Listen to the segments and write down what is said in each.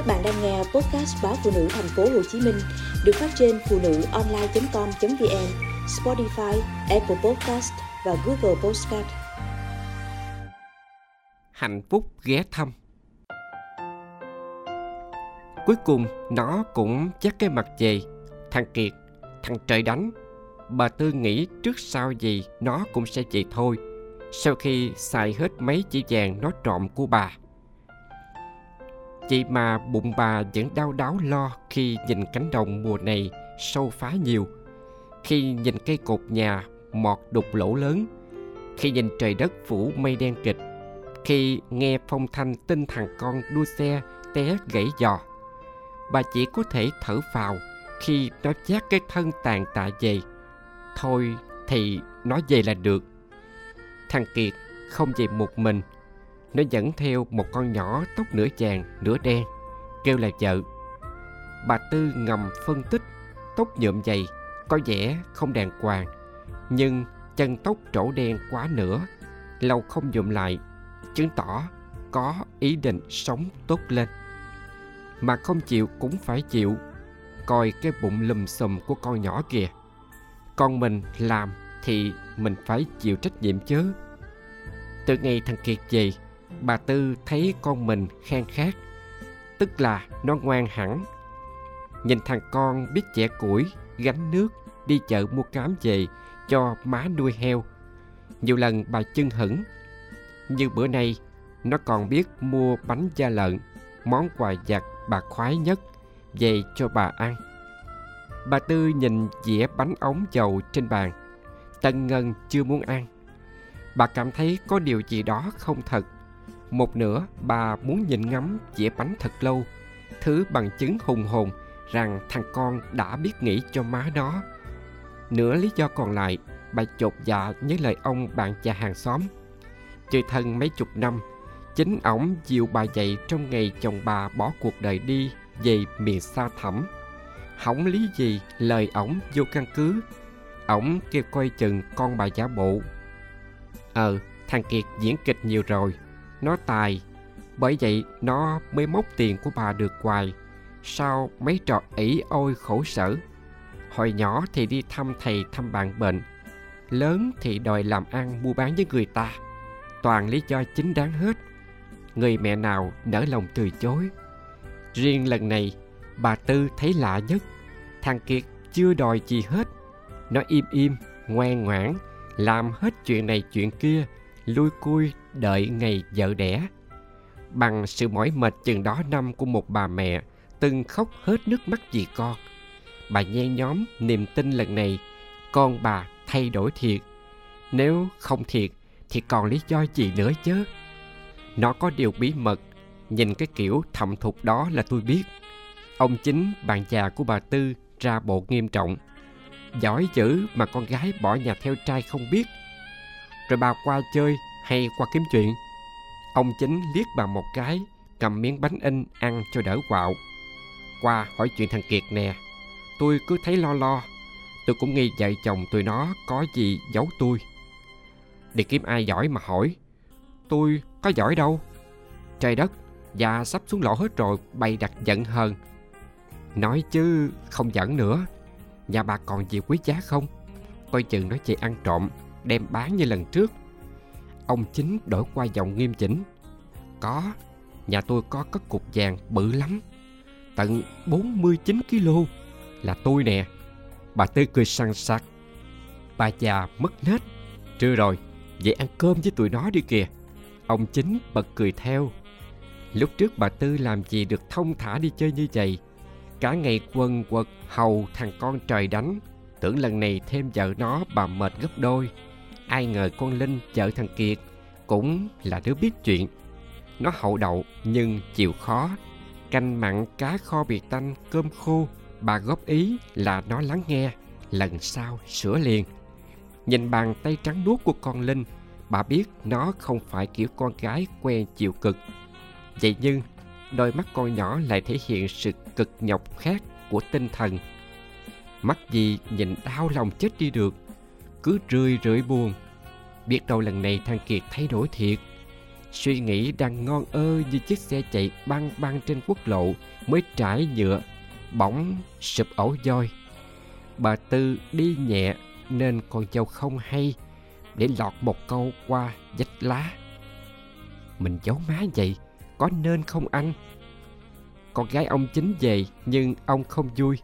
Các bạn đang nghe podcast báo phụ nữ thành phố Hồ Chí Minh được phát trên phụ nữ online.com.vn, Spotify, Apple Podcast và Google Podcast. Hạnh phúc ghé thăm. Cuối cùng nó cũng chắc cái mặt về Thằng Kiệt, thằng trời đánh Bà Tư nghĩ trước sau gì nó cũng sẽ vậy thôi Sau khi xài hết mấy chỉ vàng nó trộm của bà Chị mà bụng bà vẫn đau đáo lo khi nhìn cánh đồng mùa này sâu phá nhiều. Khi nhìn cây cột nhà mọt đục lỗ lớn, Khi nhìn trời đất phủ mây đen kịch, Khi nghe phong thanh tin thằng con đua xe té gãy giò, Bà chỉ có thể thở phào khi nó chát cái thân tàn tạ về thôi thì nó về là được. Thằng kiệt không về một mình nó dẫn theo một con nhỏ tóc nửa vàng nửa đen, kêu là vợ. Bà tư ngầm phân tích, tóc nhuộm dày, có vẻ không đàng hoàng, nhưng chân tóc trổ đen quá nữa, lâu không nhuộm lại, chứng tỏ có ý định sống tốt lên. Mà không chịu cũng phải chịu, coi cái bụng lùm xùm của con nhỏ kìa. Con mình làm thì mình phải chịu trách nhiệm chứ. Từ ngày thằng kiệt về bà tư thấy con mình khen khát tức là nó ngoan hẳn. Nhìn thằng con biết chẻ củi, gánh nước, đi chợ mua cám về cho má nuôi heo. Nhiều lần bà chân hững như bữa nay nó còn biết mua bánh da lợn, món quà giặt bà khoái nhất về cho bà ăn. Bà tư nhìn dĩa bánh ống dầu trên bàn, tân ngân chưa muốn ăn. Bà cảm thấy có điều gì đó không thật một nửa bà muốn nhìn ngắm dĩa bánh thật lâu, thứ bằng chứng hùng hồn rằng thằng con đã biết nghĩ cho má nó. Nửa lý do còn lại, bà chột dạ nhớ lời ông bạn già hàng xóm. Chơi thân mấy chục năm, chính ổng dìu bà dậy trong ngày chồng bà bỏ cuộc đời đi về miền xa thẳm hỏng lý gì lời ổng vô căn cứ, ổng kêu coi chừng con bà giả bộ. Ờ thằng kiệt diễn kịch nhiều rồi nó tài. Bởi vậy, nó mới móc tiền của bà được hoài. Sau mấy trò ỷ ôi khổ sở, hồi nhỏ thì đi thăm thầy thăm bạn bệnh. Lớn thì đòi làm ăn mua bán với người ta. Toàn lý do chính đáng hết. Người mẹ nào nỡ lòng từ chối. Riêng lần này, bà tư thấy lạ nhất. Thằng kiệt chưa đòi gì hết. Nó im im, ngoan ngoãn, làm hết chuyện này chuyện kia lui cui, đợi ngày vợ đẻ. Bằng sự mỏi mệt chừng đó năm của một bà mẹ từng khóc hết nước mắt vì con. Bà nhen nhóm niềm tin lần này, con bà thay đổi thiệt. Nếu không thiệt thì còn lý do gì nữa chứ? Nó có điều bí mật, nhìn cái kiểu thầm thục đó là tôi biết. Ông chính, bạn già của bà tư, ra bộ nghiêm trọng. Giỏi dữ mà con gái bỏ nhà theo trai không biết rồi bà qua chơi hay qua kiếm chuyện. Ông chính liếc bà một cái, cầm miếng bánh in ăn cho đỡ quạo. Qua hỏi chuyện thằng kiệt nè, tôi cứ thấy lo lo, tôi cũng nghi vợ chồng tụi nó có gì giấu tôi. Đi kiếm ai giỏi mà hỏi, tôi có giỏi đâu. Trời đất, già sắp xuống lỗ hết rồi, bày đặt giận hờn. Nói chứ không giận nữa, nhà bà còn gì quý giá không? Coi chừng nó chị ăn trộm đem bán như lần trước. Ông chính đổi qua giọng nghiêm chỉnh. Có, nhà tôi có cất cục vàng bự lắm. Tận 49 kg là tôi nè. Bà tư cười săn sặc. Bà già mất nết. Trưa rồi vậy ăn cơm với tụi nó đi kìa. Ông chính bật cười theo. Lúc trước bà tư làm gì được thông thả đi chơi như vậy? Cả ngày quần quật, hầu thằng con trời đánh. Tưởng lần này thêm vợ nó, bà mệt gấp đôi ai ngờ con linh chợ thằng kiệt cũng là đứa biết chuyện. Nó hậu đậu nhưng chịu khó, canh mặn cá kho biệt tanh, cơm khô. Bà góp ý là nó lắng nghe, lần sau sửa liền. Nhìn bàn tay trắng nuốt của con linh, bà biết nó không phải kiểu con gái quen chịu cực. Vậy nhưng, đôi mắt con nhỏ lại thể hiện sự cực nhọc khác của tinh thần. Mắt gì nhìn đau lòng chết đi được cứ rười rượi buồn biết đâu lần này thằng kiệt thay đổi thiệt Suy nghĩ đang ngon ơ như chiếc xe chạy băng băng trên quốc lộ mới trải nhựa, bỗng sụp ổ voi. Bà Tư đi nhẹ nên con dâu không hay để lọt một câu qua vách lá. Mình giấu má vậy, có nên không anh? Con gái ông chính về nhưng ông không vui.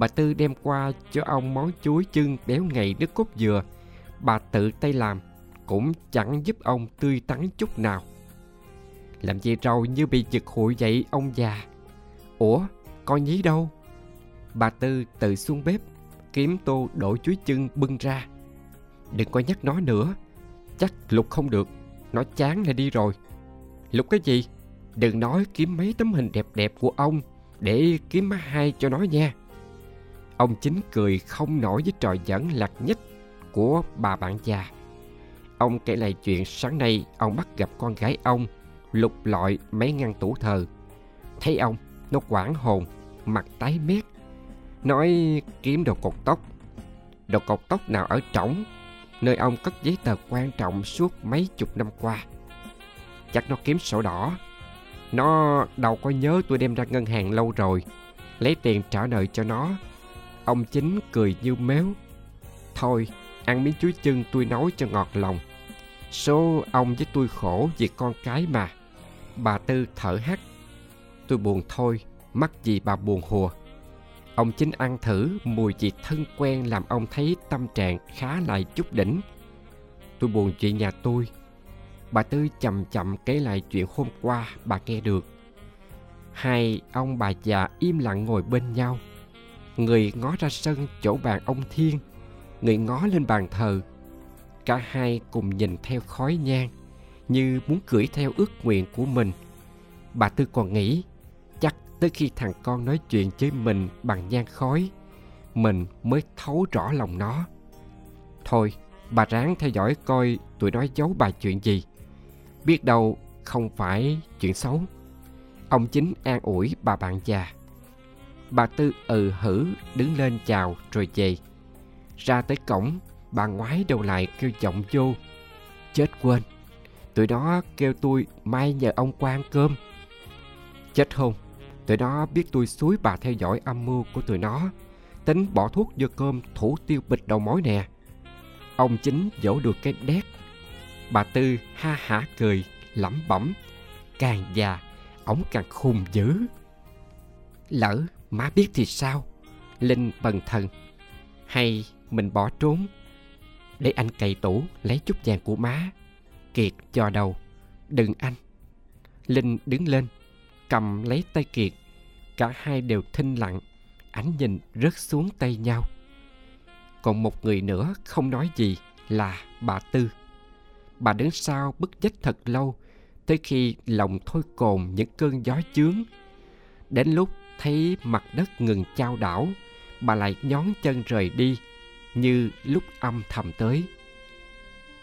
Bà Tư đem qua cho ông món chuối chưng béo ngậy nước cốt dừa. Bà tự tay làm, cũng chẳng giúp ông tươi tắn chút nào. Làm gì rầu như bị giật hụi vậy ông già. Ủa, con nhí đâu? Bà Tư tự xuống bếp, kiếm tô đổ chuối chưng bưng ra. Đừng có nhắc nó nữa, chắc Lục không được, nó chán là đi rồi. Lục cái gì? Đừng nói kiếm mấy tấm hình đẹp đẹp của ông để kiếm má hai cho nó nha. Ông chính cười không nổi với trò giỡn lạc nhất của bà bạn già. Ông kể lại chuyện sáng nay ông bắt gặp con gái ông lục lọi mấy ngăn tủ thờ. Thấy ông, nó quảng hồn, mặt tái mét. Nói kiếm đồ cột tóc. Đồ cột tóc nào ở trỏng, nơi ông cất giấy tờ quan trọng suốt mấy chục năm qua. Chắc nó kiếm sổ đỏ. Nó đâu có nhớ tôi đem ra ngân hàng lâu rồi. Lấy tiền trả nợ cho nó. Ông chính cười như méo. Thôi, ăn miếng chuối chân tôi nấu cho ngọt lòng. Số ông với tôi khổ vì con cái mà. Bà Tư thở hắt. Tôi buồn thôi, mắc gì bà buồn hùa. Ông chính ăn thử mùi vị thân quen làm ông thấy tâm trạng khá lại chút đỉnh. Tôi buồn chuyện nhà tôi. Bà Tư chậm chậm kể lại chuyện hôm qua bà nghe được. Hai ông bà già im lặng ngồi bên nhau. Người ngó ra sân chỗ bàn ông Thiên, người ngó lên bàn thờ. Cả hai cùng nhìn theo khói nhang như muốn cưỡi theo ước nguyện của mình. Bà Tư còn nghĩ, chắc tới khi thằng con nói chuyện với mình bằng nhang khói, mình mới thấu rõ lòng nó. Thôi, bà ráng theo dõi coi tụi nó giấu bà chuyện gì. Biết đâu không phải chuyện xấu. Ông chính an ủi bà bạn già. Bà Tư ừ hử đứng lên chào rồi về. Ra tới cổng, bà ngoái đầu lại kêu giọng vô. Chết quên, Tụi nó kêu tôi mai nhờ ông qua ăn cơm Chết không Tụi nó biết tôi suối bà theo dõi âm mưu của tụi nó Tính bỏ thuốc vô cơm thủ tiêu bịch đầu mối nè Ông chính dỗ được cái đét Bà Tư ha hả cười lẩm bẩm Càng già Ổng càng khùng dữ Lỡ má biết thì sao? Linh bần thần. Hay mình bỏ trốn? Để anh cày tủ, lấy chút vàng của má. Kiệt cho đầu. Đừng anh. Linh đứng lên, Cầm lấy tay Kiệt. Cả hai đều thinh lặng. Ánh nhìn rớt xuống tay nhau. Còn một người nữa không nói gì Là bà Tư. Bà đứng sau bức vách thật lâu, Tới khi lòng thôi cồn những cơn gió chướng. Đến lúc thấy mặt đất ngừng trao đảo, Bà lại nhón chân rời đi, Như lúc âm thầm tới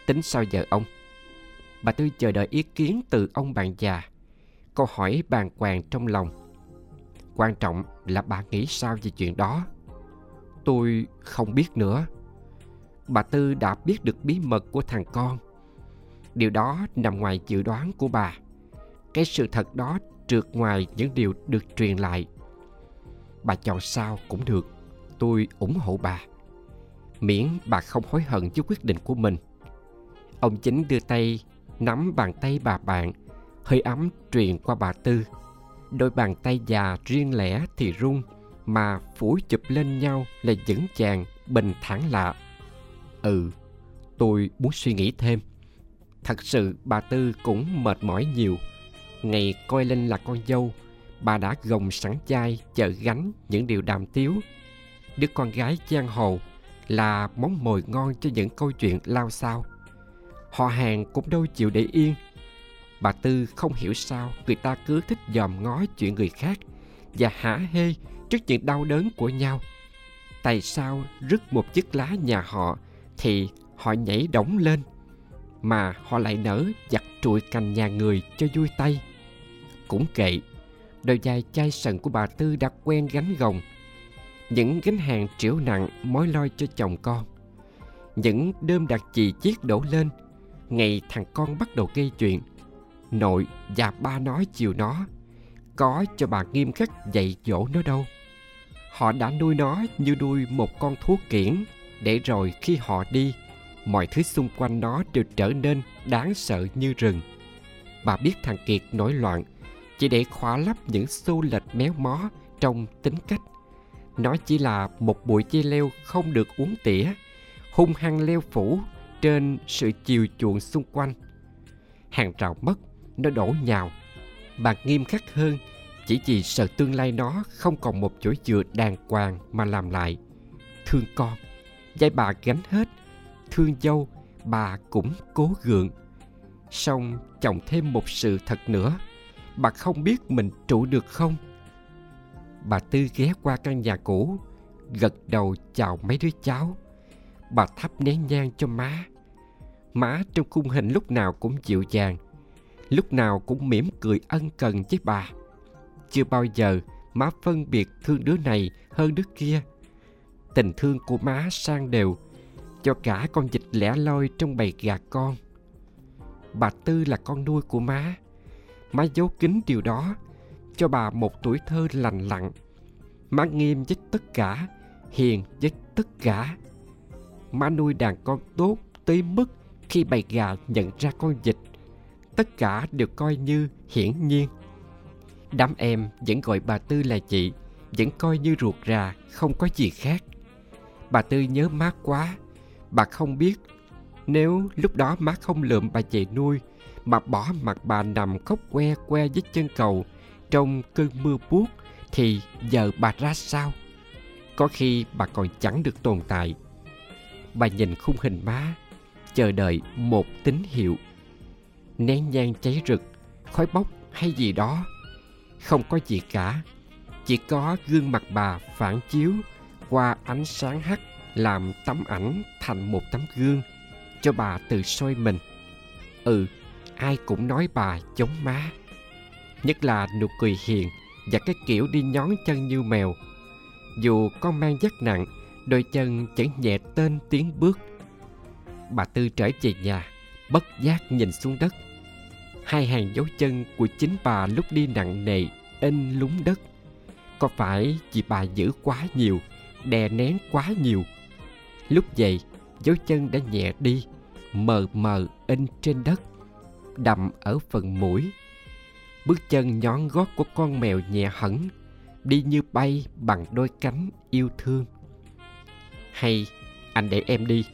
Tính sao giờ ông bà Tư chờ đợi ý kiến từ ông bạn già. Câu hỏi bàn hoàng trong lòng. Quan trọng là bà nghĩ sao về chuyện đó. Tôi không biết nữa. Bà Tư đã biết được bí mật của thằng con. Điều đó nằm ngoài dự đoán của bà. Cái sự thật đó trượt ngoài những điều được truyền lại. Bà chọn sao cũng được. Tôi ủng hộ bà. Miễn bà không hối hận với quyết định của mình. Ông chính đưa tay nắm bàn tay bà bạn, hơi ấm truyền qua bà Tư. Đôi bàn tay già riêng lẻ thì rung, mà phủi chụp lên nhau là vững chàng, bình thản lạ. Ừ, tôi muốn suy nghĩ thêm. Thật sự bà Tư cũng mệt mỏi nhiều. Ngày coi lên là con dâu, bà đã gồng sẵn chai chở gánh những điều đàm tiếu. Đứa con gái giang hồ là món mồi ngon cho những câu chuyện lao sao họ hàng cũng đâu chịu để yên. Bà tư không hiểu sao người ta cứ thích dòm ngó chuyện người khác và hả hê trước những đau đớn của nhau. Tại sao rứt một chiếc lá nhà họ thì họ nhảy đổng lên, mà họ lại nở giặt trụi cành nhà người cho vui tay? Cũng kệ đôi vai chai sần của bà tư đã quen gánh gồng. Những gánh hàng triệu nặng mối lo cho chồng con. Những đơm đặc chì chiếc đổ lên. Ngày thằng con bắt đầu gây chuyện. Nội và ba nói chiều nó. Có cho bà nghiêm khắc dạy dỗ nó đâu. Họ đã nuôi nó như nuôi một con thú kiển. Để rồi khi họ đi, mọi thứ xung quanh nó đều trở nên đáng sợ như rừng. Bà biết thằng kiệt nổi loạn chỉ để khóa lấp những xô lệch méo mó trong tính cách. Nó chỉ là một bụi dây leo không được uống tỉa, hung hăng leo phủ trên sự chiều chuộng xung quanh. Hàng rào mất, nó đổ nhào. Bà nghiêm khắc hơn, chỉ vì sợ tương lai nó không còn một chỗ dựa đàng hoàng mà làm lại. Thương con, dạy bà gánh hết. Thương dâu, bà cũng cố gượng. Song chồng thêm một sự thật nữa bà không biết mình trụ được không? Bà tư ghé qua căn nhà cũ, gật đầu chào mấy đứa cháu. Bà thắp nén nhang cho má. Má trong khung hình lúc nào cũng dịu dàng, lúc nào cũng mỉm cười ân cần với bà. Chưa bao giờ má phân biệt thương đứa này hơn đứa kia. Tình thương của má sang đều cho cả con vịt lẻ loi trong bầy gà con. Bà tư là con nuôi của má má giấu kín điều đó, cho bà một tuổi thơ lành lặn. Má nghiêm với tất cả, hiền với tất cả. Má nuôi đàn con tốt tới mức khi bầy gà nhận ra con vịt, tất cả đều coi như hiển nhiên. Đám em vẫn gọi bà tư là chị, vẫn coi như ruột rà, không có gì khác. Bà tư nhớ má quá, bà không biết nếu lúc đó má không lượm bà chạy nuôi, mà bỏ mặt bà nằm khóc que que với chân cầu, trong cơn mưa buốt, thì giờ bà ra sao? Có khi bà còn chẳng được tồn tại. Bà nhìn khung hình má, chờ đợi một tín hiệu. Nén nhang cháy rực, khói bốc hay gì đó. Không có gì cả, chỉ có gương mặt bà phản chiếu qua ánh sáng hắt, làm tấm ảnh thành một tấm gương cho bà tự soi mình. Ừ ai cũng nói bà giống má. Nhất là nụ cười hiền và cái kiểu đi nhón chân như mèo. Dù con mang vác nặng, đôi chân vẫn nhẹ tên tiếng bước. Bà tư trở về nhà, bất giác nhìn xuống đất. Hai hàng dấu chân của chính bà lúc đi nặng nề, in lúng đất. Có phải vì bà giữ quá nhiều, đè nén quá nhiều? Lúc vậy dấu chân đã nhẹ đi, mờ mờ in trên đất đậm ở phần mũi. Bước chân nhón gót của con mèo nhẹ hẳn, đi như bay bằng đôi cánh yêu thương. Hay, anh để em đi.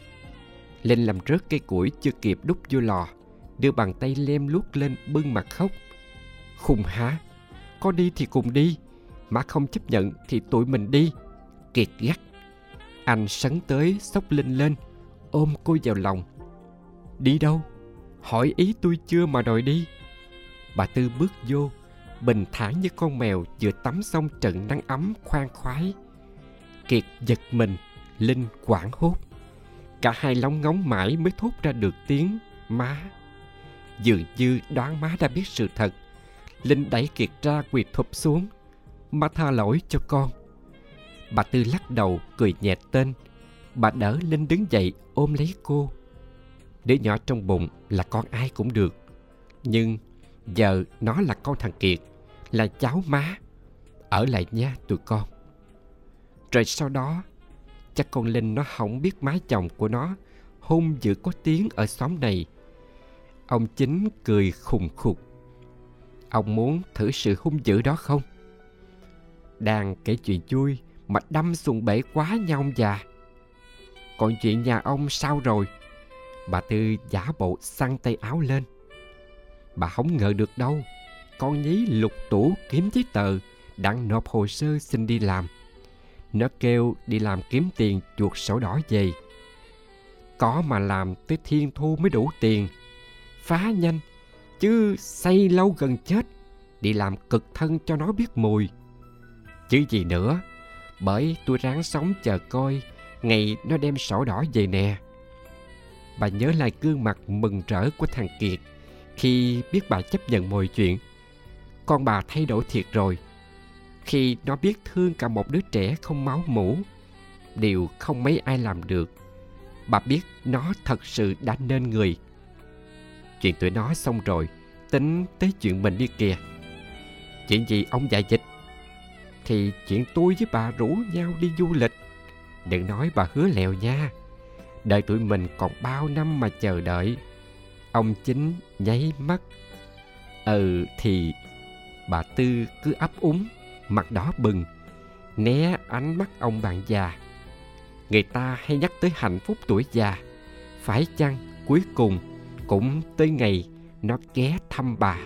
Linh làm rớt cây củi chưa kịp đút vô lò, đưa bàn tay lem luốc lên bưng mặt khóc. Khùng há, có đi thì cùng đi, mà không chấp nhận thì tụi mình đi. Kiệt gắt. Anh sấn tới xốc linh lên ôm cô vào lòng. Đi đâu? Hỏi ý tôi chưa mà đòi đi. Bà tư bước vô, bình thản như con mèo vừa tắm xong trận nắng ấm khoan khoái. Kiệt giật mình, linh quảng hốt. Cả hai lóng ngóng mãi mới thốt ra được tiếng má. Dường như đoán má đã biết sự thật, linh đẩy kiệt ra quỳ thụp xuống. Má tha lỗi cho con. Bà tư lắc đầu, cười nhẹ tên bà đỡ linh đứng dậy ôm lấy cô. Đứa nhỏ trong bụng là con ai cũng được. Nhưng giờ nó là con thằng kiệt, là cháu má. Ở lại nha tụi con. Rồi sau đó, chắc con linh nó không biết má chồng của nó hung dữ có tiếng ở xóm này. Ông chính cười khùng khục. Ông muốn thử sự hung dữ đó không? Đang kể chuyện vui mà đâm xuồng bể quá nhau ông già còn chuyện nhà ông sao rồi? Bà tư giả bộ xăng tay áo lên. Bà không ngờ được đâu, con nhí lục tủ kiếm giấy tờ đặng nộp hồ sơ xin đi làm. Nó kêu đi làm kiếm tiền chuột sổ đỏ về. Có mà làm tới thiên thu mới đủ tiền. Phá nhanh, chứ xây lâu gần chết, đi làm cực thân cho nó biết mùi. Chứ gì nữa, bởi tôi ráng sống chờ coi ngày nó đem sổ đỏ về nè. Bà nhớ lại gương mặt mừng rỡ của thằng kiệt khi biết bà chấp nhận mọi chuyện. Con bà thay đổi thiệt rồi. Khi nó biết thương cả một đứa trẻ không máu mủ, điều không mấy ai làm được, bà biết nó thật sự đã nên người. Chuyện tụi nó xong rồi, tính tới chuyện mình đi kìa. Chuyện gì ông dạy dịch? Thì chuyện tôi với bà rủ nhau đi du lịch đừng nói bà hứa lèo nha. Đợi tụi mình còn bao năm mà chờ đợi. Ông chính nháy mắt. Ừ thì bà tư cứ ấp úng, mặt đỏ bừng, né ánh mắt ông bạn già. Người ta hay nhắc tới hạnh phúc tuổi già. Phải chăng cuối cùng cũng tới ngày nó ghé thăm bà?